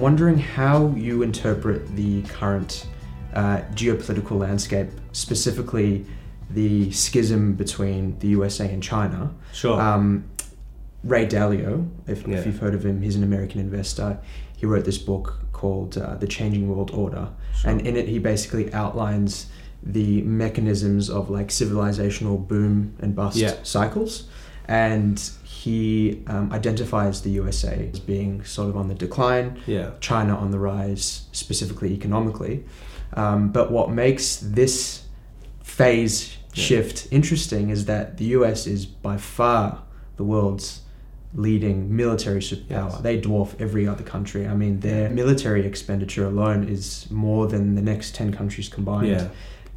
Wondering how you interpret the current uh, geopolitical landscape, specifically the schism between the USA and China. Sure. Um, Ray Dalio, if, Yeah. if you've heard of him, he's an American investor. He wrote this book called uh, The Changing World Order, Sure. and in it he basically outlines the mechanisms of like civilizational boom and bust Yeah. cycles, and he um, identifies the USA as being sort of on the decline, yeah. China on the rise, specifically economically. Um, but what makes this phase Yeah. shift interesting is that the US is by far the world's leading military superpower. Yes. They dwarf every other country. I mean, their military expenditure alone is more than the next 10 countries combined. Yeah.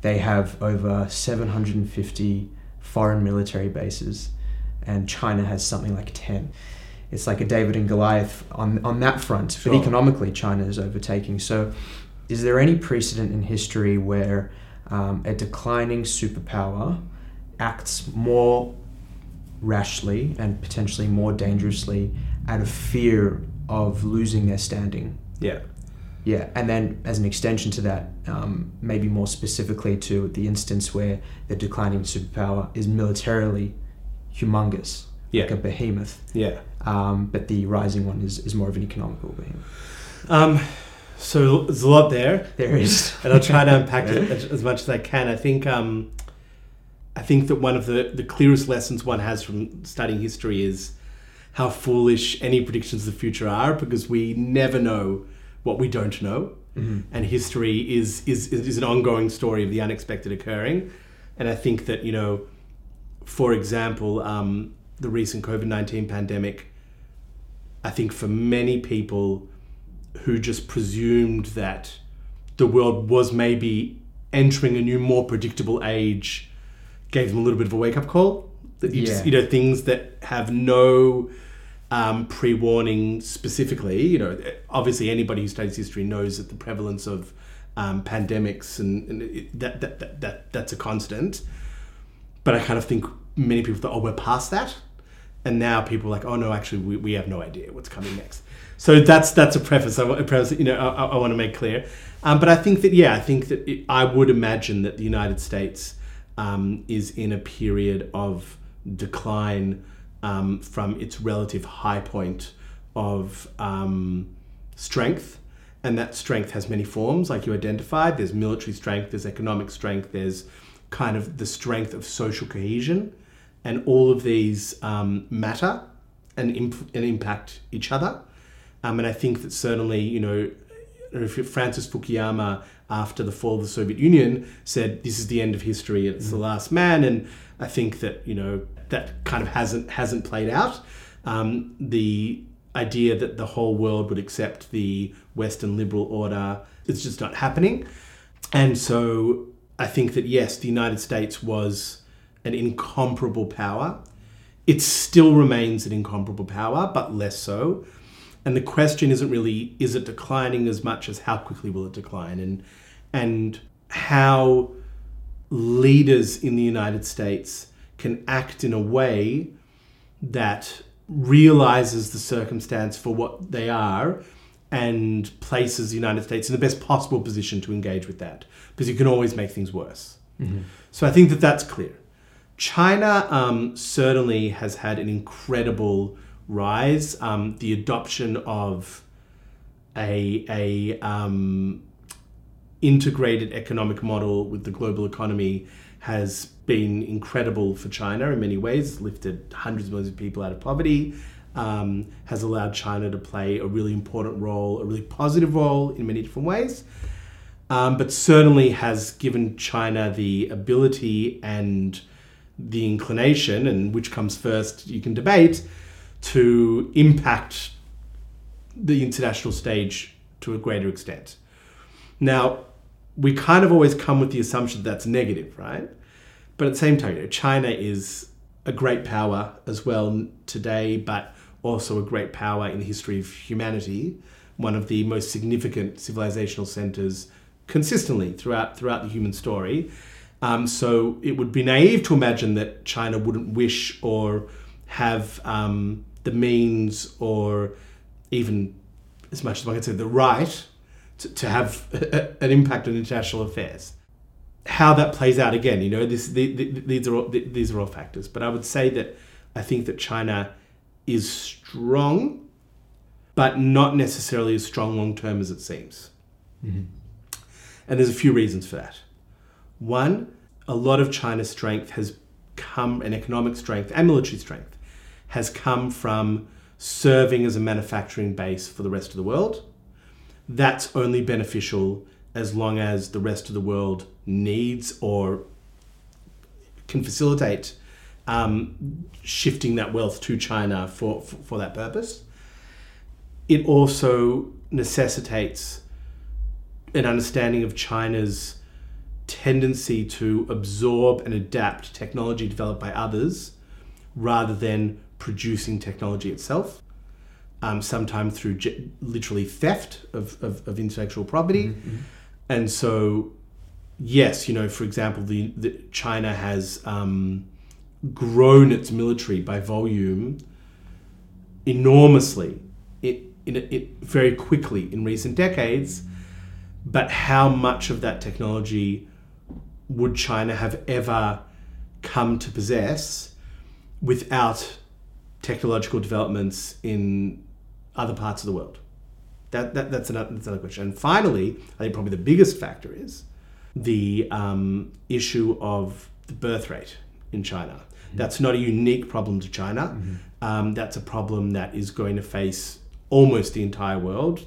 They have over 750 foreign military bases, and China has something like 10. It's like a David and Goliath on, on that front, Sure. but economically, China is overtaking. So, is there any precedent in history where um, a declining superpower acts more rashly and potentially more dangerously out of fear of losing their standing? Yeah. Yeah, and then as an extension to that, um, maybe more specifically to the instance where the declining superpower is militarily humongous, Yeah. like a behemoth, Yeah. um, but the rising one is, is more of an economical behemoth. Um, so there's a lot there, There is. and I'll try to unpack it as, as much as I can. I think um, I think that one of the, the clearest lessons one has from studying history is how foolish any predictions of the future are, because we never know what we don't know. Mhm. and history is, is is is an ongoing story of the unexpected occurring. And I think that you know, for example, um, the recent COVID nineteen pandemic. I think for many people who just presumed that the world was maybe entering a new, more predictable age, gave them a little bit of a wake up call. That you just you know things that have no um, pre-warning specifically. You know, obviously anybody who studies history knows that the prevalence of um, pandemics and, and it, that, that, that, that that's a constant. But I kind of think many people thought, oh, we're past that, and now people are like, oh no, actually, we, we have no idea what's coming next. So that's that's a preface. I, want- preface you know, I, I want to make clear. Um, but I think that yeah, I think that it, I would imagine that the United States um, is in a period of decline um, from its relative high point of um, strength. And that strength has many forms, like you identified. There's military strength, there's economic strength, there's kind of the strength of social cohesion. And all of these um, matter and, imp- and impact each other. Um, and I think that certainly, you know, if Francis Fukuyama, after the fall of the Soviet Union, said this is the end of history, it's the last man, and I think that you know that kind of hasn't hasn't played out. Um, the idea that the whole world would accept the Western liberal order it's just not happening, and so I think that yes, the United States was an incomparable power. It still remains an incomparable power, but less so. And the question isn't really is it declining as much as how quickly will it decline and and how leaders in the United States can act in a way that realizes the circumstance for what they are and places the United States in the best possible position to engage with that because you can always make things worse. So I think that that's clear. China um, certainly has had an incredible rise. Um, the adoption of a a um, integrated economic model with the global economy has been incredible for China in many ways. Lifted hundreds of millions of people out of poverty. Um, has allowed China to play a really important role, a really positive role in many different ways um, but certainly has given China the ability and the inclination, and which comes first, you can debate, to impact the international stage to a greater extent. Now, we kind of always come with the assumption that that's negative, right? But at the same time, you know, China is a great power as well today, but also a great power in the history of humanity, one of the most significant civilizational centers consistently throughout throughout the human story. Um, so it would be naive to imagine that China wouldn't wish or have um, the means or even as much as I can say, the right to, to have an impact on international affairs. How that plays out again, you know, this, the, the, these are all, these are all factors. But I would say that I think that China is strong, but not necessarily as strong long term as it seems. Mm-hmm. And there's a few reasons for that. One, a lot of China's strength has come, and economic strength and military strength, has come from serving as a manufacturing base for the rest of the world. That's only beneficial as long as the rest of the world needs or can facilitate um, shifting that wealth to China for, for, for that purpose. It also necessitates an understanding of China's tendency to absorb and adapt technology developed by others rather than producing technology itself. Um, sometimes through ge- literally theft of, of, of intellectual property. Mm-hmm. And so, yes, you know, for example, the, the China has um, grown its military by volume enormously, it, it, it very quickly in recent decades. But how much of that technology would China have ever come to possess without technological developments in other parts of the world? That, that, that's, another, that's another question. And finally, I think probably the biggest factor is the um, issue of the birth rate in China. Mm-hmm. That's not a unique problem to China. Mm-hmm. Um, that's a problem that is going to face almost the entire world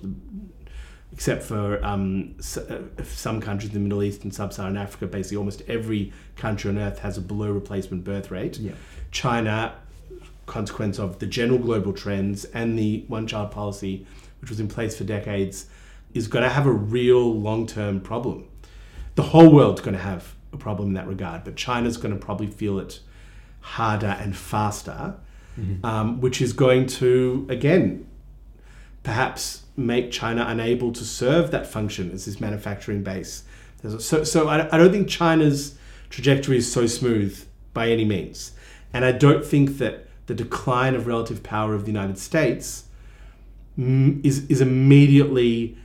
except for um, uh, some countries in the Middle East and Sub-Saharan Africa, basically almost every country on earth has a below replacement birth rate. Yeah. China, consequence of the general global trends and the one-child policy, which was in place for decades, is going to have a real long-term problem. The whole world's going to have a problem in that regard, but China's going to probably feel it harder and faster, mm-hmm. um, which is going to again perhaps make China unable to serve that function as this manufacturing base. So, so I, I don't think China's trajectory is so smooth by any means. And I don't think that the decline of relative power of the United States is, is immediately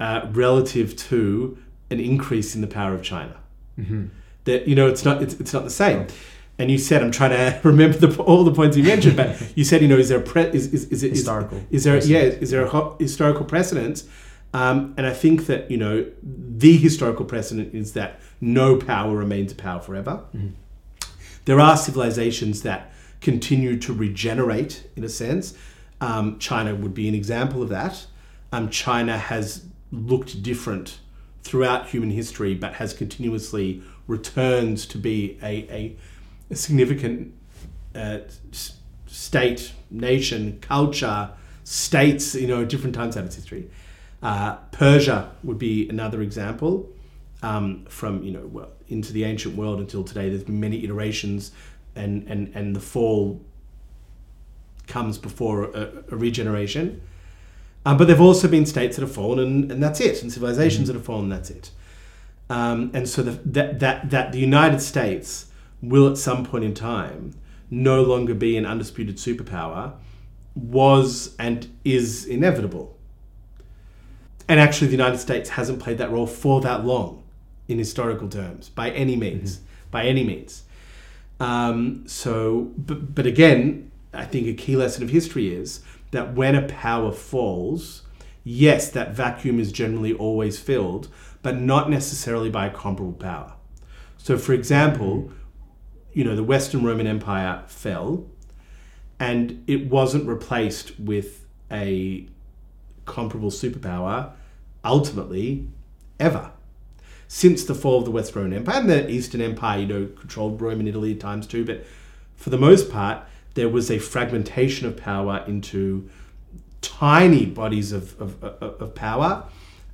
uh, relative to an increase in the power of China. Mm-hmm. That you know, it's not it's, it's not the same and you said I'm trying to remember the, all the points you mentioned, but you said you know is there a pre, is, is, is it historical is, is there precedent. yeah is there a historical precedent? Um, and I think that you know the historical precedent is that no power remains a power forever. Mm-hmm. There are civilizations that continue to regenerate in a sense. Um, China would be an example of that. Um, China has looked different throughout human history, but has continuously returned to be a a significant uh, state, nation, culture, states, you know, different times out of its history. Uh, Persia would be another example. Um, from you know well, into the ancient world until today, there's many iterations, and and and the fall comes before a, a regeneration. Um, but there've also been states that have fallen, and, and that's it, and civilizations mm-hmm. that have fallen, that's it. Um, and so the, that that that the United States will at some point in time no longer be an undisputed superpower was and is inevitable. And actually, the United States hasn't played that role for that long in historical terms, by any means. Mm-hmm. By any means. Um, so, but, but again, I think a key lesson of history is that when a power falls, yes, that vacuum is generally always filled, but not necessarily by a comparable power. So, for example, mm-hmm you know, the Western Roman Empire fell and it wasn't replaced with a comparable superpower ultimately ever. Since the fall of the West Roman Empire and the Eastern Empire, you know, controlled Rome and Italy at times too, but for the most part, there was a fragmentation of power into tiny bodies of, of, of, power.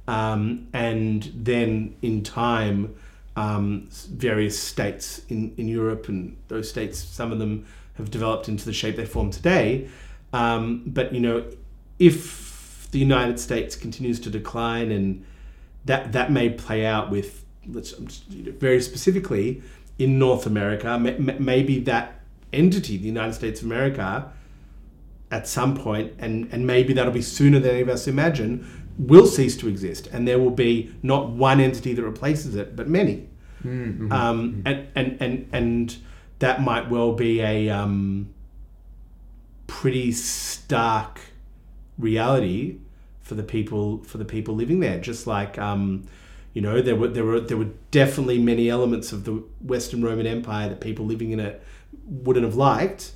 Um, and then in time, um, various states in, in Europe, and those states, some of them have developed into the shape they form today. Um, but you know, if the United States continues to decline, and that that may play out with let's very specifically in North America, maybe that entity, the United States of America, at some point, and, and maybe that'll be sooner than any of us imagine, will cease to exist. And there will be not one entity that replaces it, but many. Mm-hmm. Um, and, and, and, and that might well be a um, pretty stark reality for the people for the people living there. Just like um, you know, there were there were there were definitely many elements of the Western Roman Empire that people living in it wouldn't have liked.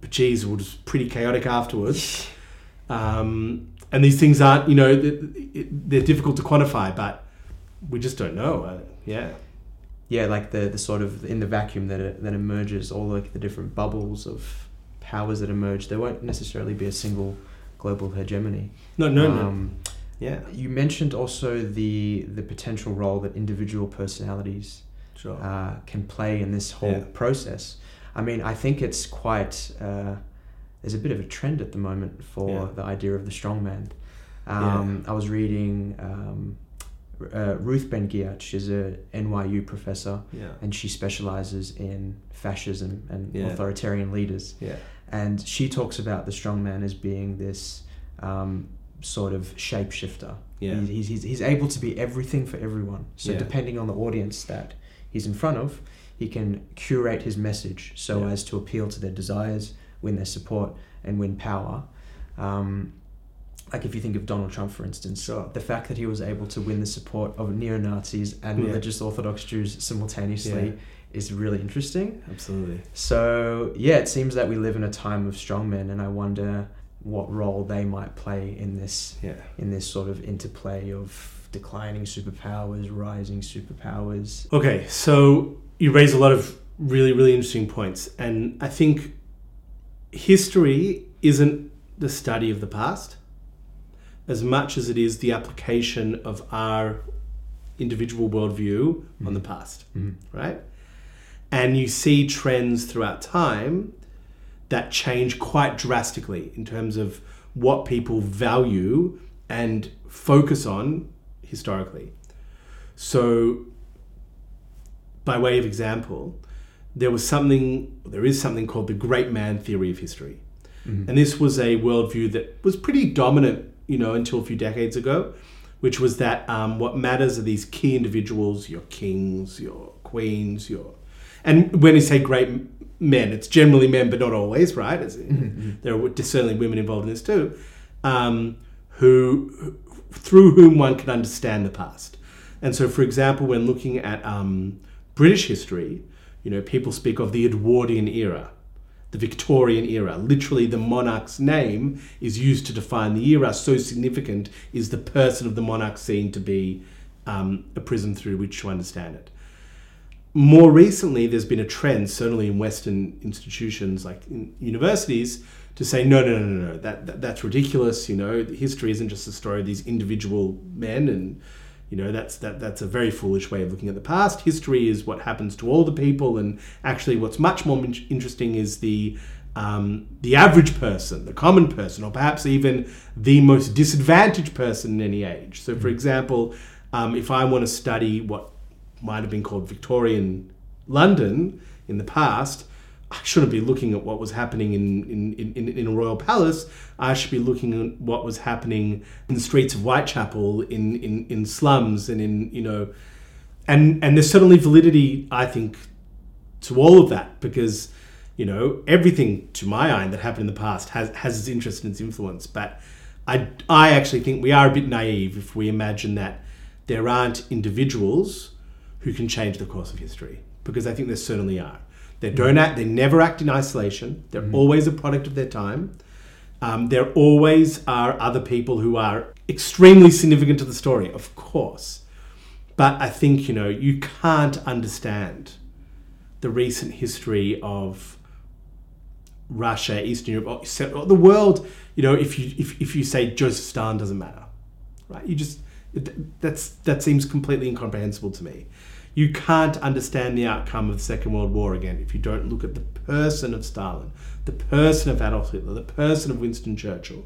But geez, it was pretty chaotic afterwards. Um, and these things aren't, you know, they're difficult to quantify, but we just don't know. Yeah. Yeah, like the, the sort of in the vacuum that it, that emerges, all like the different bubbles of powers that emerge. There won't necessarily be a single global hegemony. No, no, Um, no. Yeah. You mentioned also the the potential role that individual personalities Sure. uh, can play in this whole Yeah. process. I mean, I think it's quite. Uh, there's a bit of a trend at the moment for Yeah. the idea of the strongman. Um, I was reading um, uh, Ruth Ben-Ghiat. She's a NYU professor, yeah. and she specializes in fascism and Yeah. authoritarian leaders. Yeah. And she talks about the strongman as being this um, sort of shapeshifter. Yeah. He's, he's, he's, he's able to be everything for everyone. So Yeah. depending on the audience that he's in front of, he can curate his message so as to appeal to their desires, win their support, and win power. Um, like if you think of Donald Trump, for instance, Sure. the fact that he was able to win the support of neo Nazis and Yeah. religious Orthodox Jews simultaneously Yeah. is really interesting. Absolutely. So yeah, it seems that we live in a time of strongmen, and I wonder what role they might play in this Yeah. in this sort of interplay of declining superpowers, rising superpowers. Okay, so you raise a lot of really, really interesting points. And I think history isn't the study of the past as much as it is the application of our individual worldview on the past, Mhm. right? And you see trends throughout time that change quite drastically in terms of what people value and focus on historically. So, by way of example, there was something, there is something called the great man theory of history. Mhm. And this was a worldview that was pretty dominant, you know, until a few decades ago, which was that um, what matters are these key individuals, your kings, your queens, your. And when you say great men, it's generally men, but not always, right? It's, There are certainly women involved in this too, um, who, who- through whom one can understand the past. And so, for example, when looking at um, British history, you know, people speak of the Edwardian era, the Victorian era. Literally, the monarch's name is used to define the era. So significant is the person of the monarch seen to be um, a prism through which to understand it. More recently, there's been a trend, certainly in Western institutions like in universities, to say no, no, no, no, no, that, that that's ridiculous. You know, history isn't just the story of these individual men, and you know that's that that's a very foolish way of looking at the past. History is what happens to all the people, and actually, what's much more in- interesting is the um, the average person, the common person, or perhaps even the most disadvantaged person in any age. So, for example, um, if I want to study what might have been called Victorian London in the past, I shouldn't be looking at what was happening in, in, in, in a royal palace. I should be looking at what was happening in the streets of Whitechapel, in, in, in slums, and in, you know, and, and there's certainly validity, I think, to all of that because, you know, everything to my eye that happened in the past has, has its interest and its influence. But I, I actually think we are a bit naive if we imagine that there aren't individuals who can change the course of history because I think there certainly are. They don't act. They never act in isolation. They're always a product of their time. Um, there always are other people who are extremely significant to the story, of course. But I think you know you can't understand the recent history of Russia, Eastern Europe, or the world. You know, if you if, if you say Joseph Stalin doesn't matter, right? You just that's that seems completely incomprehensible to me. You can't understand the outcome of the Second World War again if you don't look at the person of Stalin, the person of Adolf Hitler, the person of Winston Churchill.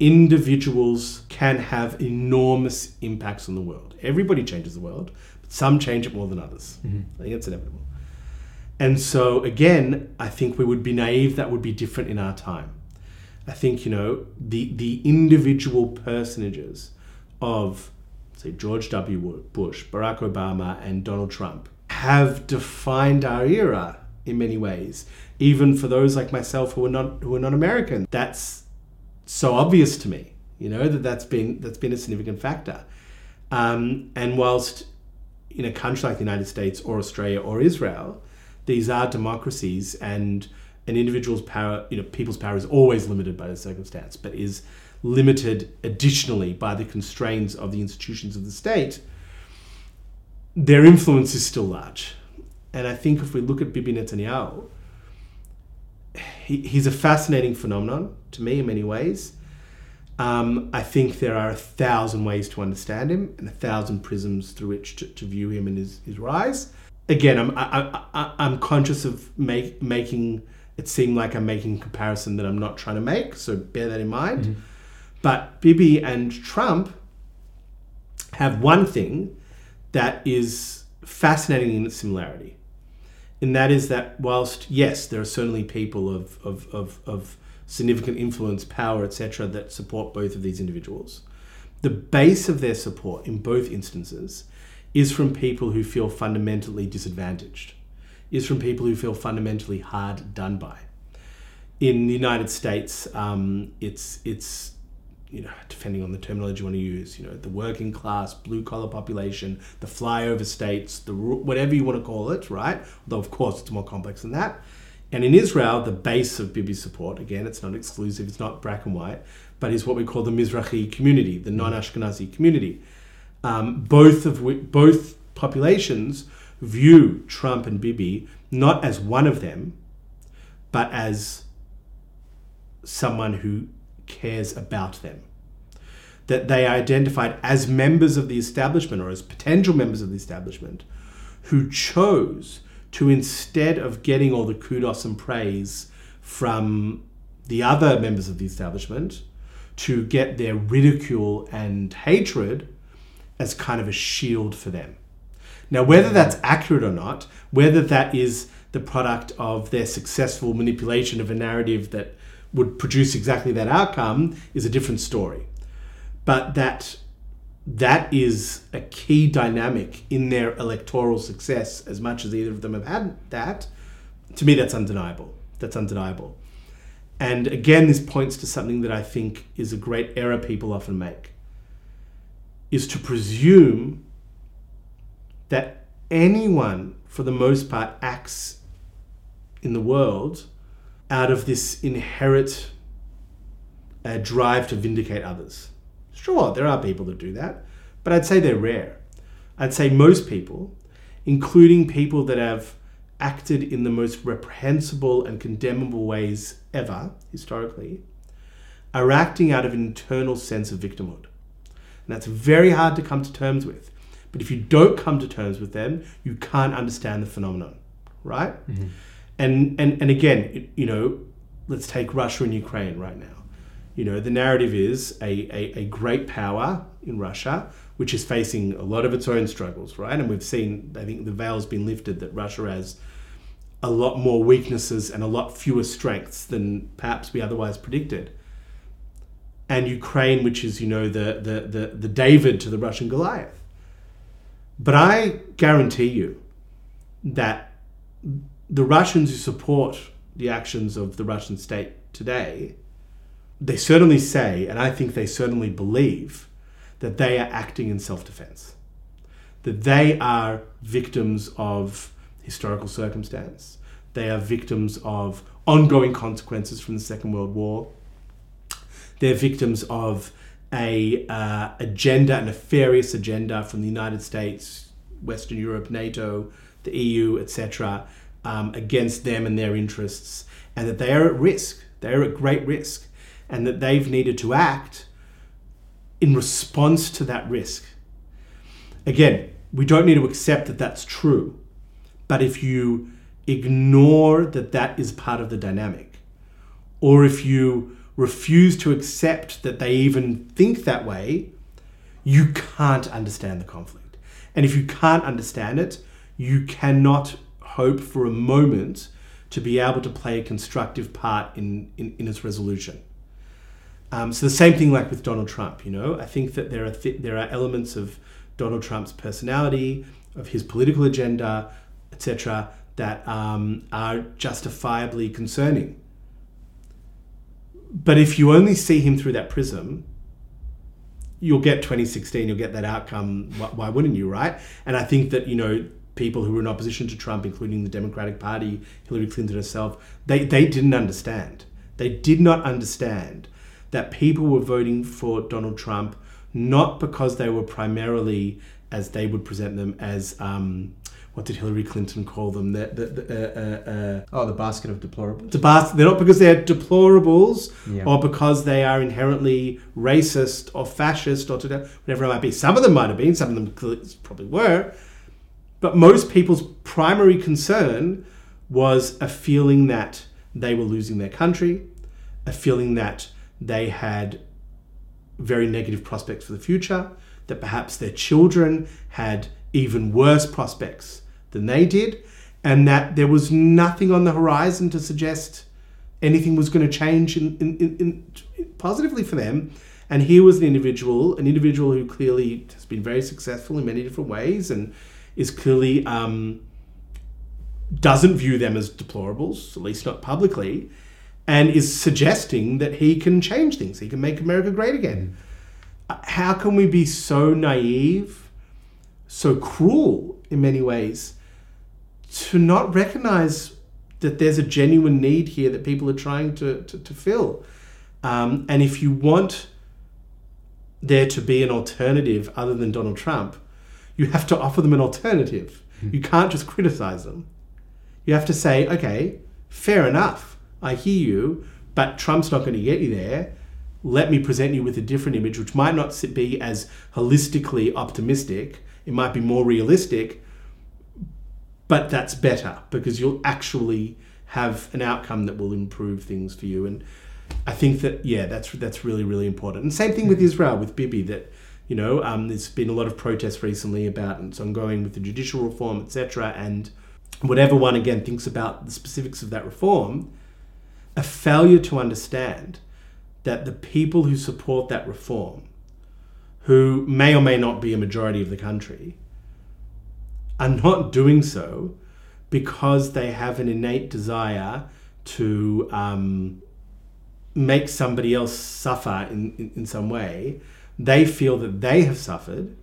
Individuals can have enormous impacts on the world. Everybody changes the world, but some change it more than others. Mm-hmm. I think it's inevitable. And so, again, I think we would be naive that would be different in our time. I think you know the the individual personages of say George W. Bush, Barack Obama, and Donald Trump have defined our era in many ways. Even for those like myself who are not who are not American, that's so obvious to me. You know that that's been that's been a significant factor. Um, and whilst in a country like the United States or Australia or Israel, these are democracies and an individual's power, you know, people's power is always limited by the circumstance, but is limited additionally by the constraints of the institutions of the state, their influence is still large. And I think if we look at Bibi Netanyahu, he, he's a fascinating phenomenon to me in many ways. Um, I think there are a thousand ways to understand him and a thousand prisms through which to, to view him and his, his rise. Again, I'm, I, I, I'm conscious of make, making it seem like I'm making a comparison that I'm not trying to make, so bear that in mind. Mm-hmm. But Bibi and Trump have one thing that is fascinating in its similarity. And that is that whilst, yes, there are certainly people of, of, of, of significant influence, power, etc., that support both of these individuals, the base of their support in both instances is from people who feel fundamentally disadvantaged, is from people who feel fundamentally hard done by. In the United States, um, it's it's you know, depending on the terminology you want to use, you know, the working class, blue collar population, the flyover states, the whatever you want to call it, right? Though of course it's more complex than that. And in Israel, the base of Bibi support, again, it's not exclusive, it's not black and white, but is what we call the Mizrahi community, the non-Ashkenazi community. Um, both of which, both populations view Trump and Bibi not as one of them, but as someone who cares about them. That they are identified as members of the establishment or as potential members of the establishment who chose to, instead of getting all the kudos and praise from the other members of the establishment, to get their ridicule and hatred as kind of a shield for them. Now, whether that's accurate or not, whether that is the product of their successful manipulation of a narrative that would produce exactly that outcome is a different story. But that that is a key dynamic in their electoral success as much as either of them have had that to me that's undeniable that's undeniable and again this points to something that i think is a great error people often make is to presume that anyone for the most part acts in the world out of this inherent uh, drive to vindicate others. Sure, there are people that do that, but I'd say they're rare. I'd say most people, including people that have acted in the most reprehensible and condemnable ways ever, historically, are acting out of an internal sense of victimhood. And that's very hard to come to terms with. But if you don't come to terms with them, you can't understand the phenomenon, right? Mm-hmm. And, and, and again, you know, let's take Russia and Ukraine right now. You know, the narrative is a, a, a great power in Russia, which is facing a lot of its own struggles, right? And we've seen, I think the veil's been lifted that Russia has a lot more weaknesses and a lot fewer strengths than perhaps we otherwise predicted. And Ukraine, which is, you know, the, the, the, the David to the Russian Goliath. But I guarantee you that the Russians who support the actions of the Russian state today, they certainly say, and I think they certainly believe, that they are acting in self defense, that they are victims of historical circumstance, they are victims of ongoing consequences from the Second World War, they're victims of a uh, agenda, a nefarious agenda from the United States, Western Europe, NATO, the EU, etc um, against them and their interests, and that they are at risk. They are at great risk, and that they've needed to act in response to that risk. Again, we don't need to accept that that's true, but if you ignore that that is part of the dynamic, or if you refuse to accept that they even think that way, you can't understand the conflict. And if you can't understand it, you cannot hope for a moment to be able to play a constructive part in, in, in its resolution. Um, so the same thing like with Donald Trump, you know, I think that there are th- there are elements of Donald Trump's personality, of his political agenda, etc., that um, are justifiably concerning. But if you only see him through that prism, you'll get 2016, you'll get that outcome. Why, why wouldn't you, right? And I think that, you know, people who were in opposition to Trump, including the Democratic Party, Hillary Clinton herself, they, they didn't understand. They did not understand that people were voting for Donald Trump not because they were primarily, as they would present them, as um, what did Hillary Clinton call them? The, the, the, uh, uh, Oh, the basket of deplorables. the bas- they're not because they're deplorables Yeah. or because they are inherently racist or fascist or whatever it might be. Some of them might have been, some of them probably were. But most people's primary concern was a feeling that they were losing their country, a feeling that they had very negative prospects for the future, that perhaps their children had even worse prospects than they did, and that there was nothing on the horizon to suggest anything was going to change in, in, in, positively for them. And here was an individual, an individual who clearly has been very successful in many different ways and is clearly um, doesn't view them as deplorables, at least not publicly, and is suggesting that he can change things. He can make America great again. Uh, How can we be so naive, so cruel in many ways, to not recognize that there's a genuine need here that people are trying to, to, to fill? Um, and if you want there to be an alternative other than Donald Trump, you have to offer them an alternative. Hmm. You can't just criticize them. You have to say, okay, fair enough. I hear you, but Trump's not going to get you there. Let me present you with a different image, which might not be as holistically optimistic. It might be more realistic, but that's better because you'll actually have an outcome that will improve things for you. And I think that yeah, that's that's really really important. And same thing with hmm. Israel with Bibi. That you know, um, there's been a lot of protests recently about it's ongoing with the judicial reform, etc. And whatever one again thinks about the specifics of that reform, a failure to understand that the people who support that reform, who may or may not be a majority of the country, are not doing so because they have an innate desire to um, make somebody else suffer in, in, in some way. They feel that they have suffered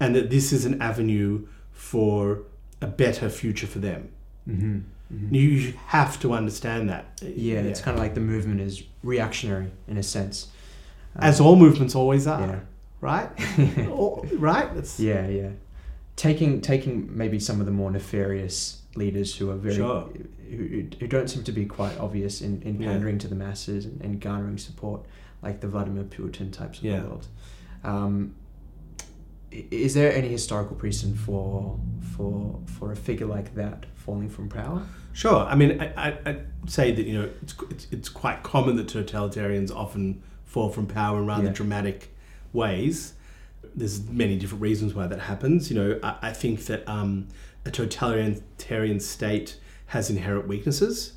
and that this is an avenue for a better future for them. Mm-hmm. You you have to understand that. Yeah, it's kind of like the movement is reactionary in a sense. Um, as all movements always are, yeah. right? It's, Yeah, yeah. Taking taking maybe some of the more nefarious leaders who are very Sure. who, who don't seem to be quite obvious in, in Yeah. pandering to the masses and, and garnering support, like the Vladimir Putin types of Yeah. the world. Um, is there any historical precedent for for for a figure like that falling from power? Sure. I mean, I, I, I'd say that, you know, it's, it's, it's quite common that totalitarians often fall from power in rather Yeah. dramatic ways. There's many different reasons why that happens. You know, I, I think that um, a totalitarian state has inherent weaknesses.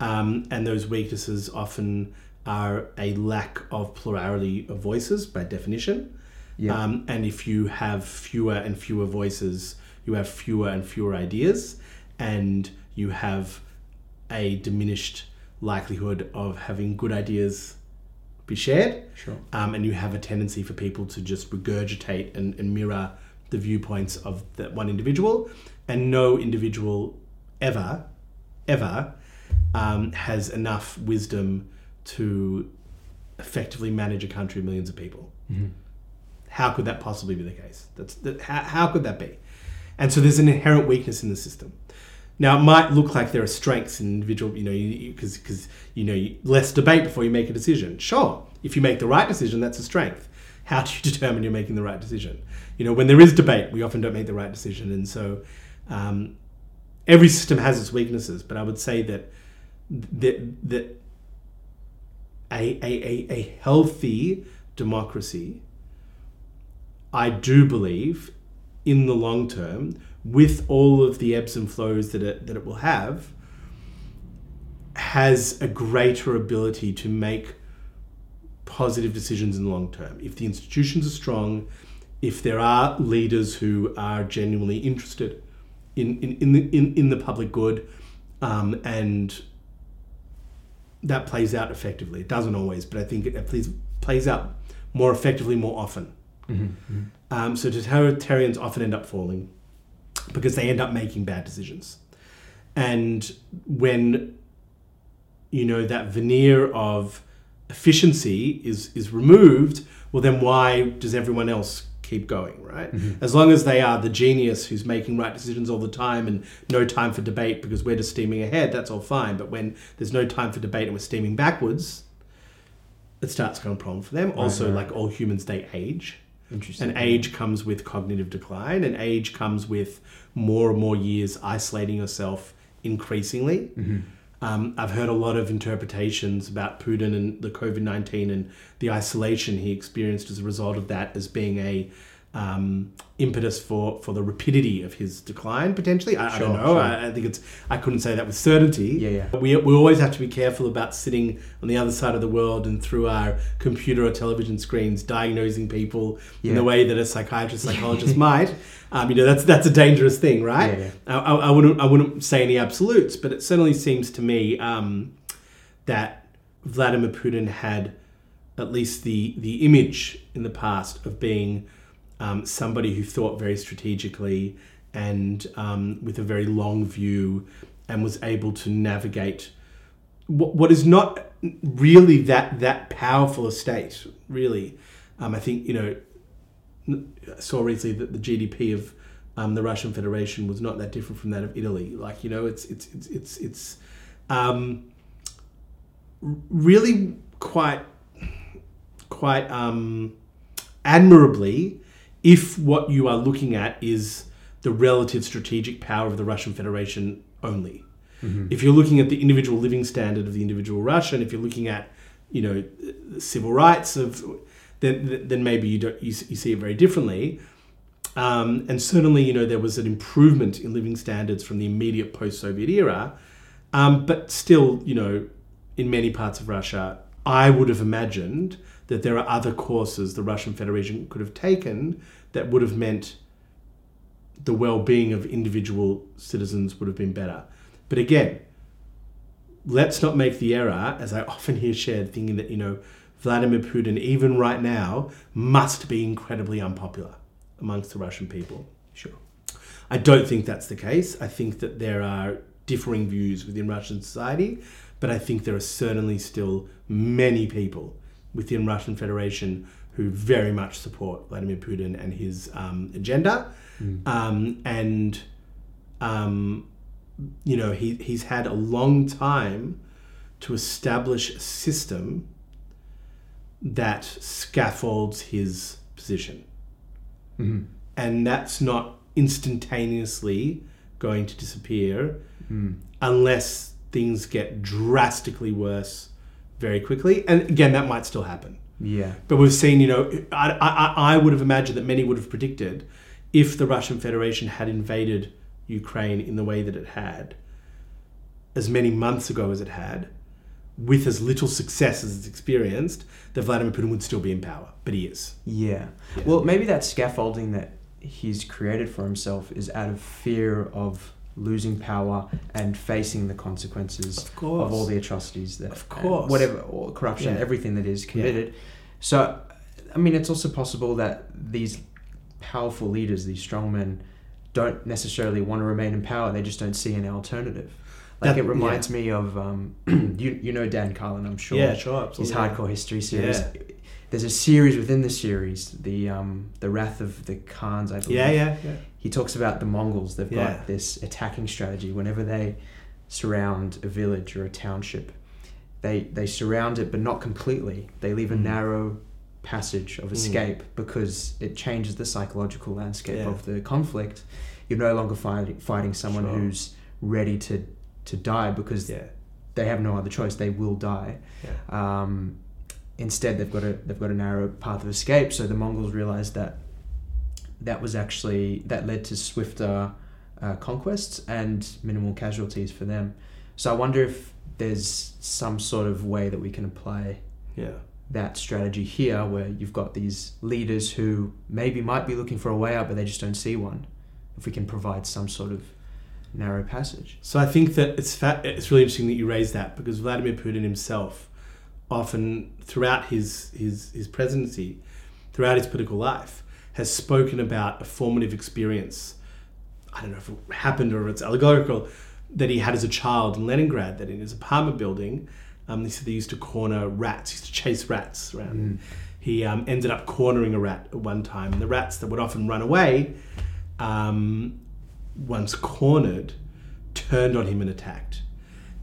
Um, and those weaknesses often are a lack of plurality of voices by definition. Yeah. Um, and if you have fewer and fewer voices, you have fewer and fewer ideas, and you have a diminished likelihood of having good ideas be shared. Sure. Um, and you have a tendency for people to just regurgitate and, and mirror the viewpoints of that one individual, and no individual ever, ever um, has enough wisdom to effectively manage a country of millions of people. How could that possibly be the case? That's that, how, how could that be? And so there's an inherent weakness in the system. Now it might look like there are strengths in individual, you know, because because you know you, less debate before you make a decision. Sure, if you make the right decision, that's a strength. How do you determine you're making the right decision? You know, when there is debate, we often don't make the right decision, and so um, every system has its weaknesses. But I would say that that that a, a, a, a healthy democracy, I do believe, in the long term, with all of the ebbs and flows that it, that it will have, has a greater ability to make positive decisions in the long term. If the institutions are strong, if there are leaders who are genuinely interested in, in, in, the, in, in the public good, um, and that plays out effectively. It doesn't always, but I think it plays, plays out more effectively more often. Mm-hmm. Um, so totalitarians often end up falling because they end up making bad decisions. And when you know that veneer of efficiency is is removed, well then why does everyone else keep going, right? Mm-hmm. As long as they are the genius who's making right decisions all the time and no time for debate because we're just steaming ahead, that's all fine. But when there's no time for debate and we're steaming backwards, it starts becoming a problem for them. Also, right. like all humans, they age. Interesting. And age comes with cognitive decline, and age comes with more and more years isolating yourself increasingly. Mm-hmm. Um, I've heard a lot of interpretations about Putin and the COVID 19 and the isolation he experienced as a result of that as being a um, impetus for, for the rapidity of his decline, potentially. I, I don't know. sure. I, I think it's, I couldn't say that with certainty. Yeah, yeah. We, we always have to be careful about sitting on the other side of the world and through our computer or television screens diagnosing people in the way that a psychiatrist, psychologist might. Um, you know, that's that's a dangerous thing, right? Yeah, I, I, I wouldn't I wouldn't say any absolutes, but it certainly seems to me um, that Vladimir Putin had at least the the image in the past of being um, somebody who thought very strategically and um, with a very long view and was able to navigate what, what is not really that that powerful a state really um, I think you know I saw recently that the GDP of um, the Russian Federation was not that different from that of Italy. Like you know, it's it's it's it's, it's um, really quite quite um, admirably if what you are looking at is the relative strategic power of the Russian Federation only. If you're looking at the individual living standard of the individual Russian, if you're looking at you know civil rights of then then maybe you don't you, you see it very differently. Um, and certainly, you know, there was an improvement in living standards from the immediate post-Soviet era, um, but still, you know, in many parts of Russia, I would have imagined that there are other courses the Russian Federation could have taken that would have meant the well-being of individual citizens would have been better. But again, let's not make the error, as I often hear shared, thinking that, you know, Vladimir Putin, even right now, must be incredibly unpopular amongst the Russian people. Sure. I don't think that's the case. I think that there are differing views within Russian society, but I think there are certainly still many people within Russian Federation who very much support Vladimir Putin and his um, agenda. Um, and, um, you know, he, he's had a long time to establish a system that scaffolds his position. Mhm. And that's not instantaneously going to disappear Mm. unless things get drastically worse very quickly. And again, that might still happen. Yeah. But we've seen, you know, I, I, I would have imagined that many would have predicted if the Russian Federation had invaded Ukraine in the way that it had, as many months ago as it had, with as little success as it's experienced, that Vladimir Putin would still be in power. But he is. Yeah. Yeah. Well, maybe that scaffolding that he's created for himself is out of fear of losing power and facing the consequences Of of all the atrocities that, Of course. whatever, or corruption, Yeah. everything that is committed. So, I mean, it's also possible that these powerful leaders, these strongmen, don't necessarily want to remain in power. They just don't see an alternative. Like That- it reminds me of um, you. You know Dan Carlin, I'm sure. Yeah, sure, His hardcore history series. Yeah. There's a series within the series, the um, the Wrath of the Khans. I believe. Yeah, yeah, yeah. He talks about the Mongols. They've Yeah. got this attacking strategy. Whenever they surround a village or a township, they they surround it, but not completely. They leave a Mm. narrow passage of Mm. escape because it changes the psychological landscape Yeah. of the conflict. You're no longer fighting fighting someone Sure. who's ready to to die because Yeah. they have no other choice. They will die. Yeah. Um, instead, they've got a they've got a narrow path of escape. So the Mongols realized that that was actually that led to swifter uh, conquests and minimal casualties for them. So I wonder if there's some sort of way that we can apply Yeah. that strategy here where you've got these leaders who maybe might be looking for a way out but they just don't see one if we can provide some sort of narrow passage So I think that it's fa- it's really interesting that you raised that because Vladimir Putin himself, often throughout his his his presidency, throughout his political life, has spoken about a formative experience. I don't know if it happened or if it's allegorical that he had as a child in Leningrad. That in his apartment building, um, they said they used to corner rats, used to chase rats around. He um, ended up cornering a rat at one time, and the rats that would often run away. Um, once cornered, turned on him and attacked.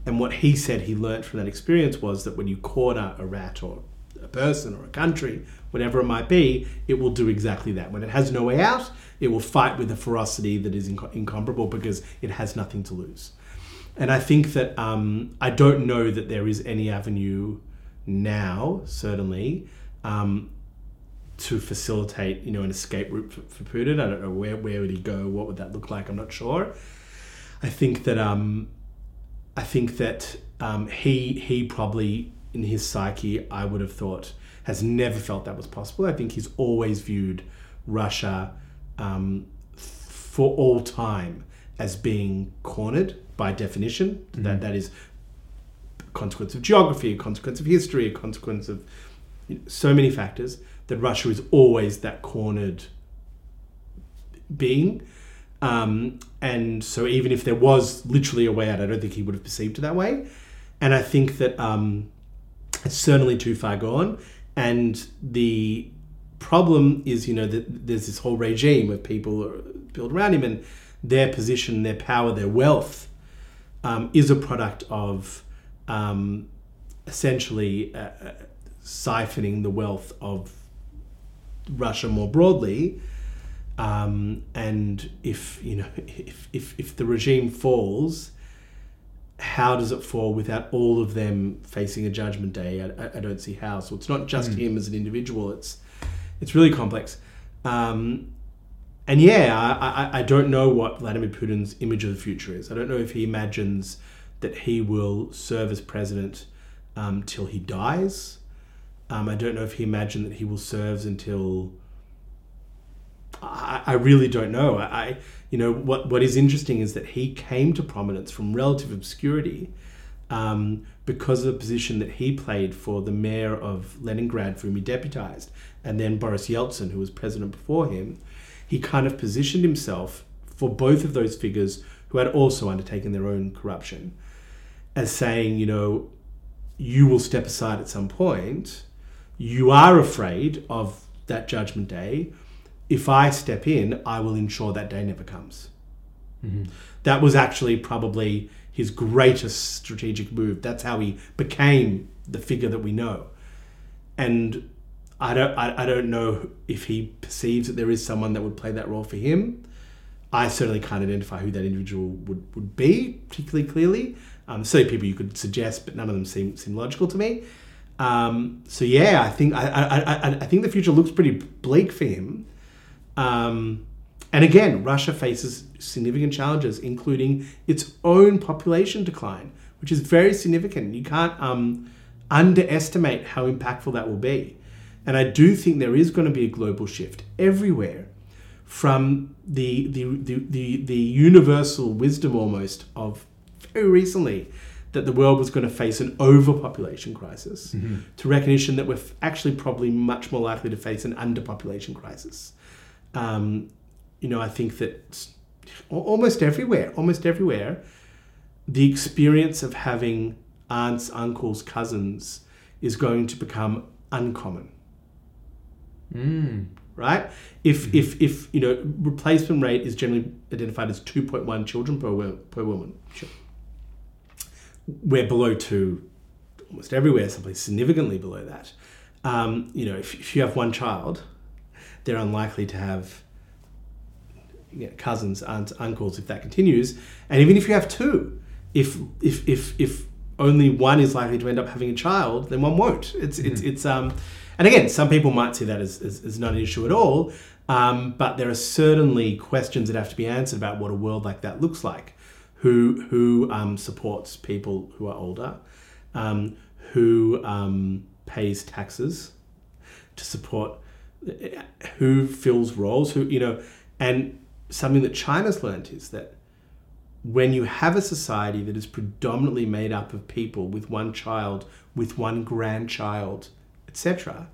And what he said he learnt from that experience was that when you corner a rat or a person or a country, whatever it might be, it will do exactly that. When it has no way out, it will fight with a ferocity that is inc- incomparable because it has nothing to lose. And I think that um, I don't know that there is any avenue now, certainly, um, to facilitate, you know, an escape route for, for Putin. I don't know where where would he go, what would that look like. I'm not sure. I think that um, I think that um, he he probably in his psyche, I would have thought, has never felt that was possible. I think he's always viewed Russia um, for all time as being cornered by definition. That that is a consequence of geography, a consequence of history, a consequence of you know, so many factors. That Russia is always that cornered being. Um, and so even if there was literally a way out, I don't think he would have perceived it that way. And I think that um, it's certainly too far gone. And the problem is, you know, that there's this whole regime of people built around him, and their position, their power, their wealth um, is a product of um, essentially uh, uh, siphoning the wealth of Russia more broadly. Um, and if you know, if, if if the regime falls, how does it fall without all of them facing a judgment day? I, I- don't see how. So it's not just him as an individual. It's it's really complex. Um, and yeah, I, I, I don't know what Vladimir Putin's image of the future is. I don't know if he imagines that he will serve as president um, till he dies. Um, I don't know if he imagined that he will serve until. I, I really don't know. I, I, you know, what what is interesting is that he came to prominence from relative obscurity, um, because of the position that he played for the mayor of Leningrad, for whom he deputized, and then Boris Yeltsin, who was president before him. He kind of positioned himself for both of those figures who had also undertaken their own corruption, as saying, you know, you will step aside at some point. You are afraid of that judgment day. If I step in, I will ensure that day never comes. That was actually probably his greatest strategic move. That's how he became the figure that we know. And I don't, I, I don't know if he perceives that there is someone that would play that role for him. I certainly can't identify who that individual would, would be particularly clearly. Um, certainly people you could suggest, but none of them seem seem logical to me. Um, so yeah, I think I, I, I, I think the future looks pretty bleak for him. Um, and again, Russia faces significant challenges, including its own population decline, which is very significant. You can't um, underestimate how impactful that will be. And I do think there is going to be a global shift everywhere from the, the, the, the, the universal wisdom almost of very recently that the world was going to face an overpopulation crisis to recognition that we're actually probably much more likely to face an underpopulation crisis. Um, you know, I think that almost everywhere, almost everywhere, the experience of having aunts, uncles, cousins is going to become uncommon Mm. right? If if if you know replacement rate is generally identified as two point one children per per woman, Sure. we're below two almost everywhere, someplace significantly below that. Um, you know, if, if you have one child, they're unlikely to have you know, cousins, aunts, uncles if that continues. And even if you have two, if if if if only one is likely to end up having a child, then one won't. It's it's it's um, and again, some people might see that as, as, as not an issue at all. Um, but there are certainly questions that have to be answered about what a world like that looks like. Who who um, supports people who are older? Um, who um, pays taxes to support who fills roles, who, you know, and something that China's learned is that when you have a society that is predominantly made up of people with one child, with one grandchild, etc.,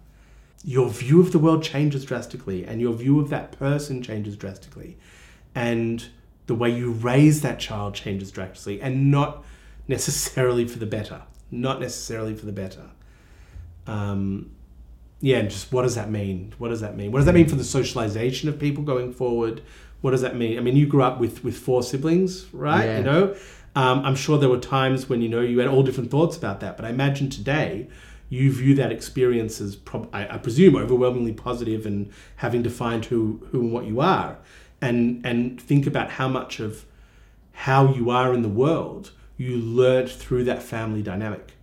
your view of the world changes drastically and your view of that person changes drastically. And the way you raise that child changes drastically and not necessarily for the better. Not necessarily for the better. Um, yeah, just what does that mean? What does that mean? What does that mean for the socialization of people going forward? What does that mean? I mean, you grew up with with four siblings, right? Yeah. You know, um, I'm sure there were times when you know you had all different thoughts about that. But I imagine today you view that experience as, prob- I, I presume, overwhelmingly positive and having defined who who and what you are, and and think about how much of how you are in the world you learned through that family dynamic.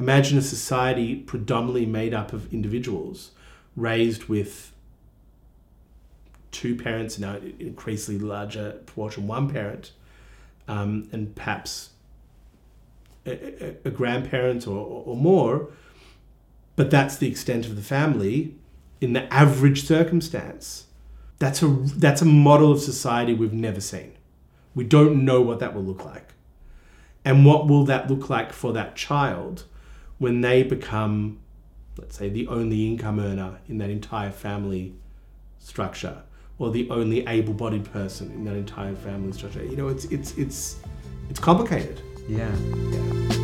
Imagine a society predominantly made up of individuals raised with two parents, now increasingly larger proportion, one parent, um, and perhaps a, a, grandparent or, or more, but that's the extent of the family in the average circumstance. That's a, that's a model of society we've never seen. We don't know what that will look like. And what will that look like for that child when they become, let's say, the only income earner in that entire family structure, or the only able-bodied person in that entire family structure? You know, it's it's it's it's complicated. Yeah. Yeah.